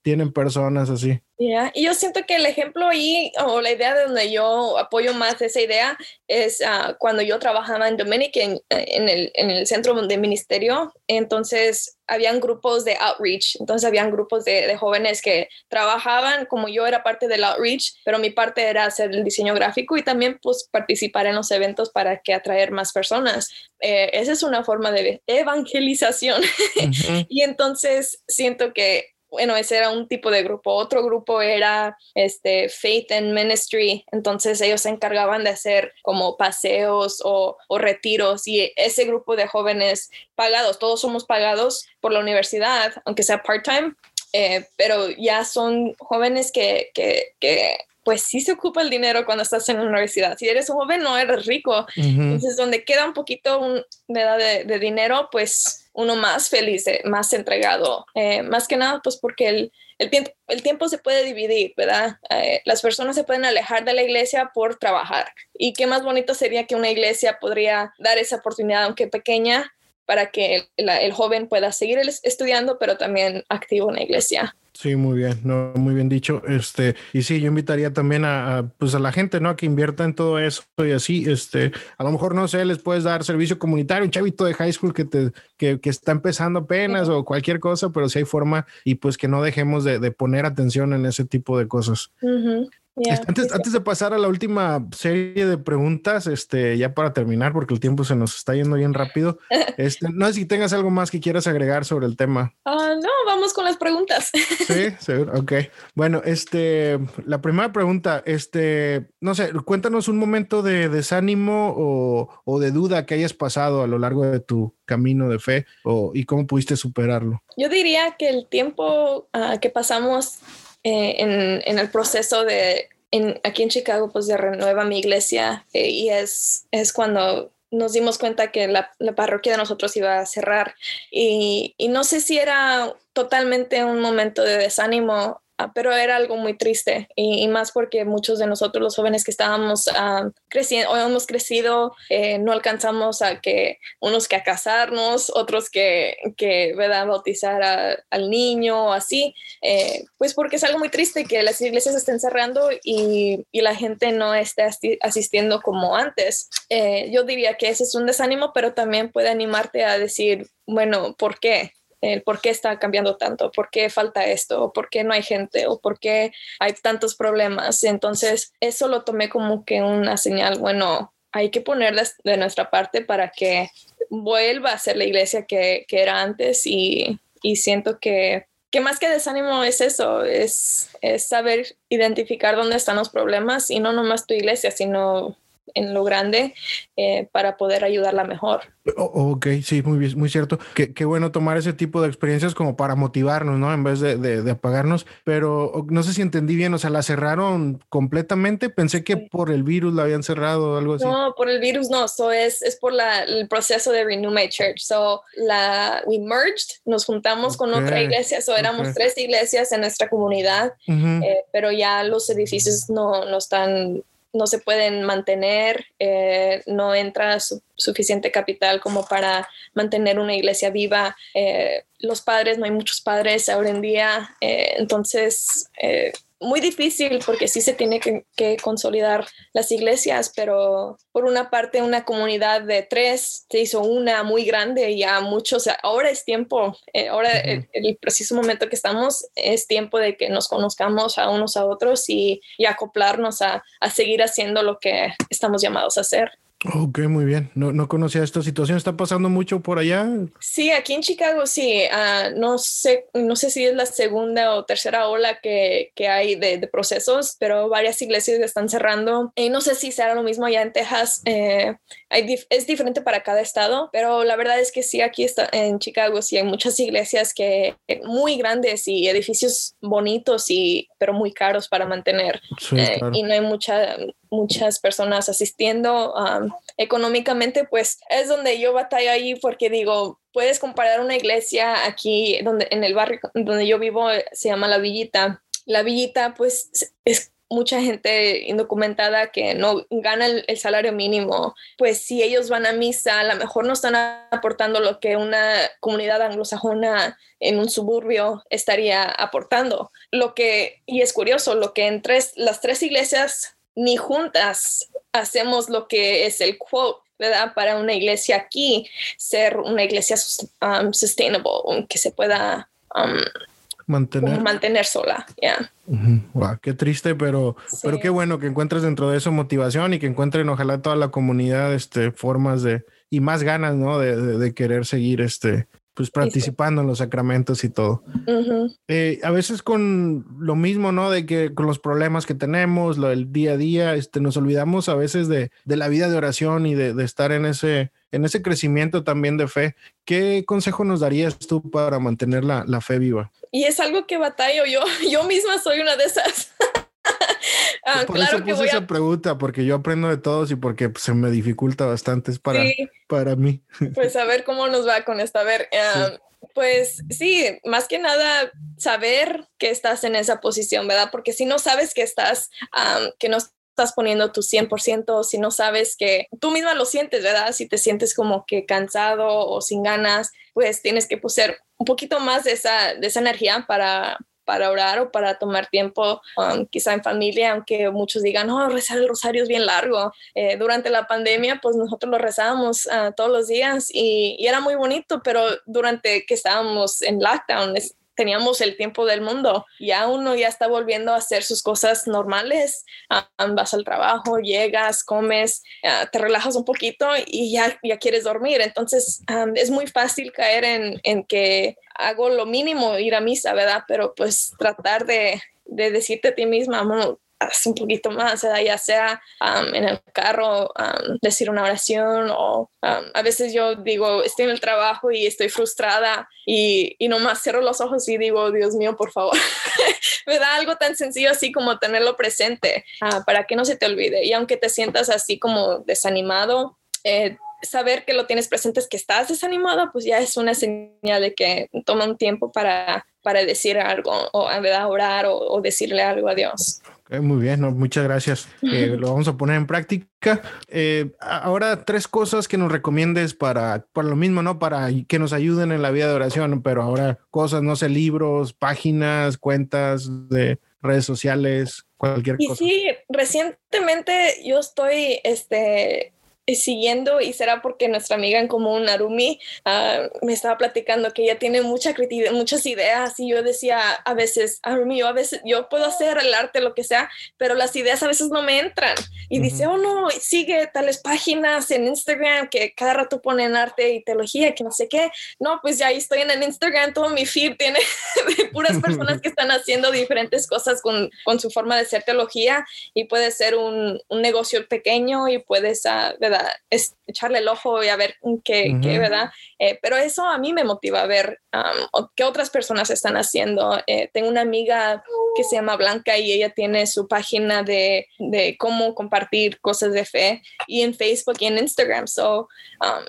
tienen personas así. Yeah. Y yo siento que el ejemplo ahí, o la idea de donde yo apoyo más esa idea, es uh, cuando yo trabajaba en Dominican, en, el, en el centro de ministerio, entonces habían grupos de outreach, entonces habían grupos de, de, jóvenes que trabajaban, como yo era parte del outreach, pero mi parte era hacer el diseño gráfico y también pues participar en los eventos para que atraer más personas. Eh, esa es una forma de evangelización. Uh -huh. y entonces siento que bueno, ese era un tipo de grupo. Otro grupo era este Faith and Ministry. Entonces ellos se encargaban de hacer como paseos o, o, retiros y ese grupo de jóvenes pagados, todos somos pagados por la universidad, aunque sea part-time, eh, pero ya son jóvenes que, que, que pues sí se ocupa el dinero cuando estás en la universidad. Si eres un joven, no eres rico. Uh -huh. Entonces, donde queda un poquito un, de, de, dinero, pues uno más feliz, más entregado. Eh, más que nada, pues porque el, el, tiempo, el tiempo se puede dividir, ¿verdad? Eh, las personas se pueden alejar de la iglesia por trabajar. Y qué más bonito sería que una iglesia podría dar esa oportunidad, aunque pequeña, para que el, el joven pueda seguir estudiando, pero también activo en la iglesia. Sí, muy bien, no, muy bien dicho. Este, y sí, yo invitaría también a, a, pues a la gente, ¿no? A que invierta en todo eso y así, este, a lo mejor, no sé, les puedes dar servicio comunitario, un chavito de high school que te, que, que está empezando apenas o cualquier cosa, pero si hay forma y pues que no dejemos de, de poner atención en ese tipo de cosas. Uh -huh. Yeah, antes, antes, de pasar a la última serie de preguntas, este, ya para terminar, porque el tiempo se nos está yendo bien rápido, este, no sé si tengas algo más que quieras agregar sobre el tema. Uh, no, vamos con las preguntas. Sí, seguro, ok. Bueno, este, la primera pregunta, este, no sé, cuéntanos un momento de desánimo o, o de duda que hayas pasado a lo largo de tu camino de fe o, y cómo pudiste superarlo. Yo diría que el tiempo uh, que pasamos eh, en, el proceso de, en, aquí en Chicago, pues de renueva mi iglesia eh, y es, es cuando nos dimos cuenta que la, la, parroquia de nosotros iba a cerrar. Y, y no sé si era totalmente un momento de desánimo pero era algo muy triste y, más porque muchos de nosotros los jóvenes que estábamos uh, creciendo o hemos crecido eh, no alcanzamos a que unos que a casarnos otros que, que ¿verdad? bautizar al niño o así eh, pues porque es algo muy triste que las iglesias estén cerrando y, y la gente no esté asistiendo como antes eh, yo diría que ese es un desánimo pero también puede animarte a decir bueno ¿por qué? El por qué está cambiando tanto, por qué falta esto, o por qué no hay gente, o por qué hay tantos problemas. Entonces, eso lo tomé como que una señal, bueno, hay que poner de nuestra parte para que vuelva a ser la iglesia que, que era antes y, y siento que que más que desánimo es eso, es, es, saber identificar dónde están los problemas y no nomás tu iglesia, sino en lo grande eh, para poder ayudarla mejor. ok, sí, muy muy cierto. Qué, qué, bueno tomar ese tipo de experiencias como para motivarnos, ¿no? En vez de, de, de, apagarnos. Pero no sé si entendí bien, o sea, la cerraron completamente. Pensé que por el virus la habían cerrado o algo así. No, por el virus no. So es, es por la, el proceso de Renew My Church. So la, we merged, nos juntamos okay. con otra iglesia. So éramos okay. tres iglesias en nuestra comunidad, uh -huh. eh, pero ya los edificios no, no están no se pueden mantener, eh, no entra su, suficiente capital como para mantener una iglesia viva. Eh, los padres, no hay muchos padres ahora en día, eh, entonces muy difícil porque sí se tiene que, que, consolidar las iglesias, pero por una parte una comunidad de tres se hizo una muy grande y ya muchos, ahora es tiempo, eh, ahora uh -huh. el, el, preciso momento que estamos es tiempo de que nos conozcamos a unos a otros y, y acoplarnos a, a seguir haciendo lo que estamos llamados a hacer. Ok, muy bien. No, no conocía esta situación. ¿Está pasando mucho por allá? Sí, aquí en Chicago sí. Uh, no, sé, no sé si es la segunda o tercera ola que, que hay de, de, procesos, pero varias iglesias están cerrando. Y no sé si será lo mismo allá en Texas. Eh, hay dif es diferente para cada estado, pero la verdad es que sí, aquí está, en Chicago sí hay muchas iglesias que muy grandes y edificios bonitos, y, pero muy caros para mantener. Sí, eh, claro. Y no hay mucha muchas personas asistiendo económicamente, pues es donde yo batallo ahí porque digo, puedes comparar una iglesia aquí donde en el barrio donde yo vivo se llama La Villita. La Villita pues es mucha gente indocumentada que no gana el, salario mínimo, pues si ellos van a misa, a lo mejor no están aportando lo que una comunidad anglosajona en un suburbio estaría aportando. Lo que, y es curioso, lo que en las tres iglesias ni juntas hacemos lo que es el quote ¿verdad? Para una iglesia aquí, ser una iglesia um, sustainable, que se pueda um, mantener. mantener sola, ya. qué triste, pero, pero qué bueno que encuentres dentro de eso motivación y que encuentren ojalá toda la comunidad este, formas de y más ganas, ¿no? De, de querer seguir este, pues participando en los sacramentos y todo. Eh, a veces con lo mismo, ¿no? De que con los problemas que tenemos, lo del día a día, este, nos olvidamos a veces de, de la vida de oración y de, de, estar en ese, en ese crecimiento también de fe. ¿Qué consejo nos darías tú para mantener la, la fe viva? Y es algo que batallo yo, yo misma soy una de esas. Ah, por eso puse esa pregunta, porque yo aprendo de todos y porque se me dificulta bastante para, para mí. Pues a ver cómo nos va con esta. A ver, pues sí, más que nada saber que estás en esa posición, ¿verdad? Porque si no sabes que estás, que no estás poniendo tu 100%, si no sabes que tú misma lo sientes, ¿verdad? Si te sientes como que cansado o sin ganas, pues tienes que poner un poquito más de esa, de esa energía para, para orar o para tomar tiempo, um, quizá en familia, aunque muchos digan, no, rezar el rosario es bien largo. Eh, durante la pandemia, pues nosotros lo rezábamos uh, todos los días y, era muy bonito, pero durante que estábamos en lockdown, teníamos el tiempo del mundo. Ya uno ya está volviendo a hacer sus cosas normales. Um, vas al trabajo, llegas, comes, uh, te relajas un poquito y ya, ya quieres dormir. Entonces es muy fácil caer en, en que hago lo mínimo, ir a misa, ¿verdad? Pero pues tratar de, de decirte a ti misma, haz un poquito más, ya sea um, en el carro, um, decir una oración o um, a veces yo digo, estoy en el trabajo y estoy frustrada y, y nomás cierro los ojos y digo, Dios mío, por favor, me da algo tan sencillo así como tenerlo presente uh, para que no se te olvide. Y aunque te sientas así como desanimado, eh, saber que lo tienes presente es que estás desanimado, pues ya es una señal de que toma un tiempo para, para decir algo o en verdad orar o, decirle algo a Dios. Muy bien, muchas gracias. Eh, lo vamos a poner en práctica. Eh, ahora, tres cosas que nos recomiendes para, para lo mismo, ¿no? Para que nos ayuden en la vida de oración, pero ahora cosas, no sé, libros, páginas, cuentas de redes sociales, cualquier cosa. Y sí, recientemente yo estoy, este, siguiendo y será porque nuestra amiga en común, Narumi, uh, me estaba platicando que ella tiene mucha muchas ideas y yo decía a veces, Narumi, yo a veces, yo puedo hacer el arte, lo que sea, pero las ideas a veces no me entran. Y dice, oh no, sigue tales páginas en Instagram que cada rato ponen arte y teología, que no sé qué. No, pues ya ahí estoy en el Instagram, todo mi feed tiene de puras personas que están haciendo diferentes cosas con, con su forma de ser teología y puede ser un, un negocio pequeño y puedes, uh, ¿verdad? Es echarle el ojo y a ver qué, ¿verdad? Eh, pero eso a mí me motiva a ver qué otras personas están haciendo. Eh, tengo una amiga que se llama Blanca y ella tiene su página de, de cómo compartir cosas de fe y en Facebook y en Instagram. So,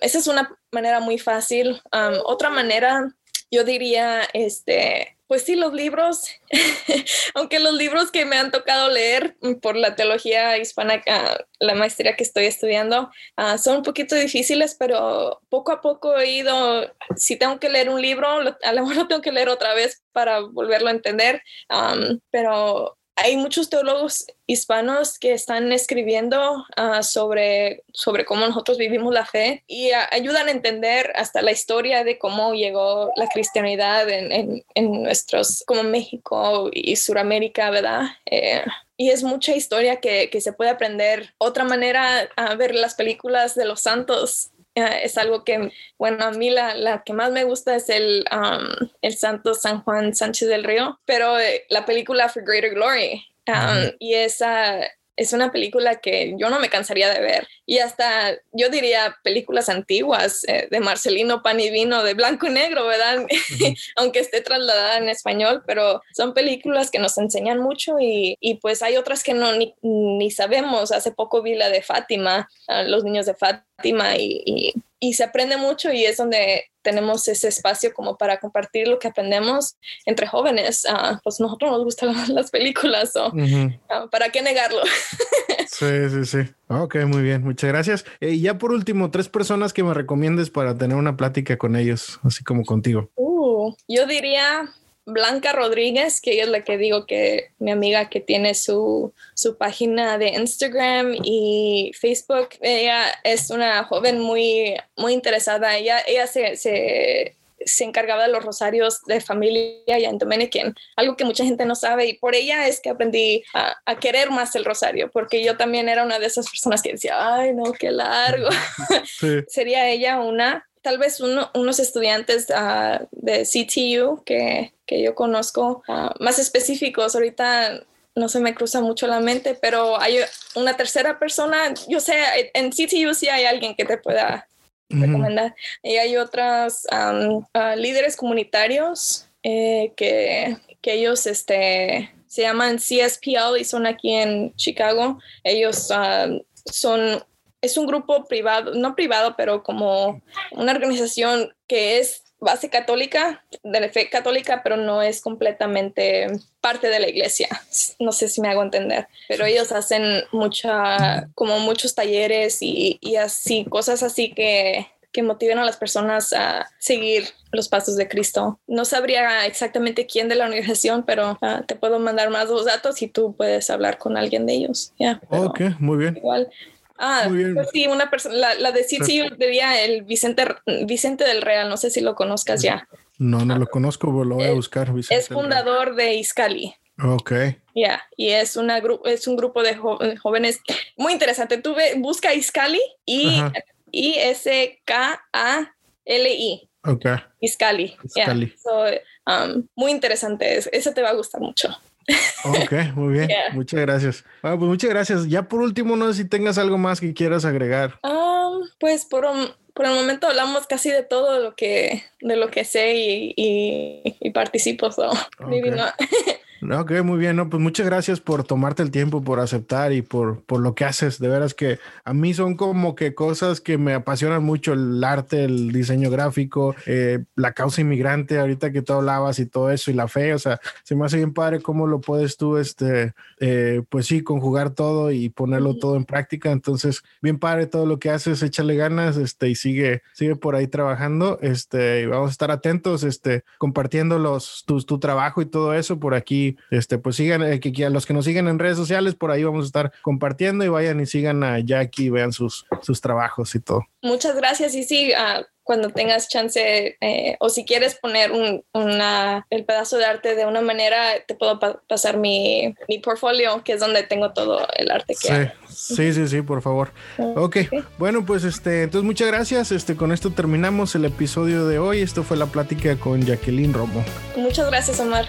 esa es una manera muy fácil. otra manera, yo diría, este, pues sí, los libros, aunque los libros que me han tocado leer por la teología hispana, ah, la maestría que estoy estudiando, ah, son un poquito difíciles, pero poco a poco he ido, si tengo que leer un libro, a lo mejor lo tengo que leer otra vez para volverlo a entender, pero hay muchos teólogos hispanos que están escribiendo ah, sobre, sobre cómo nosotros vivimos la fe y ayudan a entender hasta la historia de cómo llegó la cristianidad en, en, nuestros, como México y Suramérica, ¿verdad? Eh, y es mucha historia que, que, se puede aprender. Otra manera a ver las películas de los santos es algo que, bueno, a mí la, la que más me gusta es el, um, el Santo San Juan Sánchez del Río, pero eh, la película For Greater Glory, um, y esa es una película que yo no me cansaría de ver. Y hasta, yo diría, películas antiguas eh, de Marcelino Pan y Vino, de blanco y negro, ¿verdad? Aunque esté trasladada en español, pero son películas que nos enseñan mucho y, y pues hay otras que no ni, sabemos. Hace poco vi la de Fátima, Los niños de Fátima, y, y se aprende mucho y es donde tenemos ese espacio como para compartir lo que aprendemos entre jóvenes. Uh, pues nosotros nos gustan las películas, o ¿para qué negarlo? sí, sí, sí. Ok, muy bien, muchas gracias. Eh, y ya por último, tres personas que me recomiendes para tener una plática con ellos, así como contigo. Uh, yo diría Blanca Rodríguez, que ella es la que digo que mi amiga que tiene su, su página de Instagram y Facebook. Ella es una joven muy, muy interesada. Ella, ella se, se, se encargaba de los rosarios de familia allá en Dominican, algo que mucha gente no sabe y por ella es que aprendí a, a, querer más el rosario, porque yo también era una de esas personas que decía, ay no, qué largo. Sí. Sería ella una tal vez unos estudiantes uh, de CTU que, que yo conozco uh, más específicos. Ahorita no se me cruza mucho la mente, pero hay una tercera persona. Yo sé, en CTU sí hay alguien que te pueda recomendar. Y hay otros um, uh, líderes comunitarios eh, que, que ellos este, se llaman CSPL y son aquí en Chicago. Ellos son es un grupo privado, no privado, pero como una organización que es base católica, de la fe católica, pero no es completamente parte de la iglesia. No sé si me hago entender, pero ellos hacen mucha, como muchos talleres y, y así, cosas así que, que motiven a las personas a seguir los pasos de Cristo. No sabría exactamente quién de la organización, pero uh, te puedo mandar más dos datos y tú puedes hablar con alguien de ellos. Yeah, ok, muy bien. Igual. Ah, pues sí, una persona, la, la, de City diría el Vicente, Vicente del Real, no sé si lo conozcas ya. No, no lo conozco, lo voy a buscar. Vicente es fundador de Iscali. Ok. Ya, y es, una es un grupo de jóvenes muy interesante. Tú ve, busca Iscali y I-S-K-A-L-I. Ok. Iscali. Iscali. So, um, muy interesante. Ese te va a gustar mucho. Ok, muy bien. Muchas gracias. Bueno, pues muchas gracias. Ya por último, no sé si tengas algo más que quieras agregar. Um, pues por, por el momento hablamos casi de todo lo que, de lo que sé y, y, participo. So, Ok, muy bien, no, pues muchas gracias por tomarte el tiempo, por aceptar y por, por lo que haces. De veras que a mí son como que cosas que me apasionan mucho, el arte, el diseño gráfico, eh, la causa inmigrante, ahorita que tú hablabas y todo eso, y la fe, o sea, se me hace bien padre cómo lo puedes tú, este, eh, pues sí, conjugar todo y ponerlo todo en práctica. Entonces, bien padre todo lo que haces, échale ganas, este, y sigue, sigue por ahí trabajando, este, y vamos a estar atentos, este, compartiendo los, tu, tu trabajo y todo eso por aquí este, pues sigan, eh, que, a los que nos siguen en redes sociales, por ahí vamos a estar compartiendo y vayan y sigan a Jackie y vean sus, sus trabajos y todo. Muchas gracias y sí, uh, cuando tengas chance eh, o si quieres poner un, una, el pedazo de arte de una manera, te puedo pasar mi, mi portfolio, que es donde tengo todo el arte que sí, Sí, sí, sí, por favor. Ok, bueno, pues este, entonces muchas gracias. Este, con esto terminamos el episodio de hoy. Esto fue la plática con Jacqueline Romo. Muchas gracias, Omar.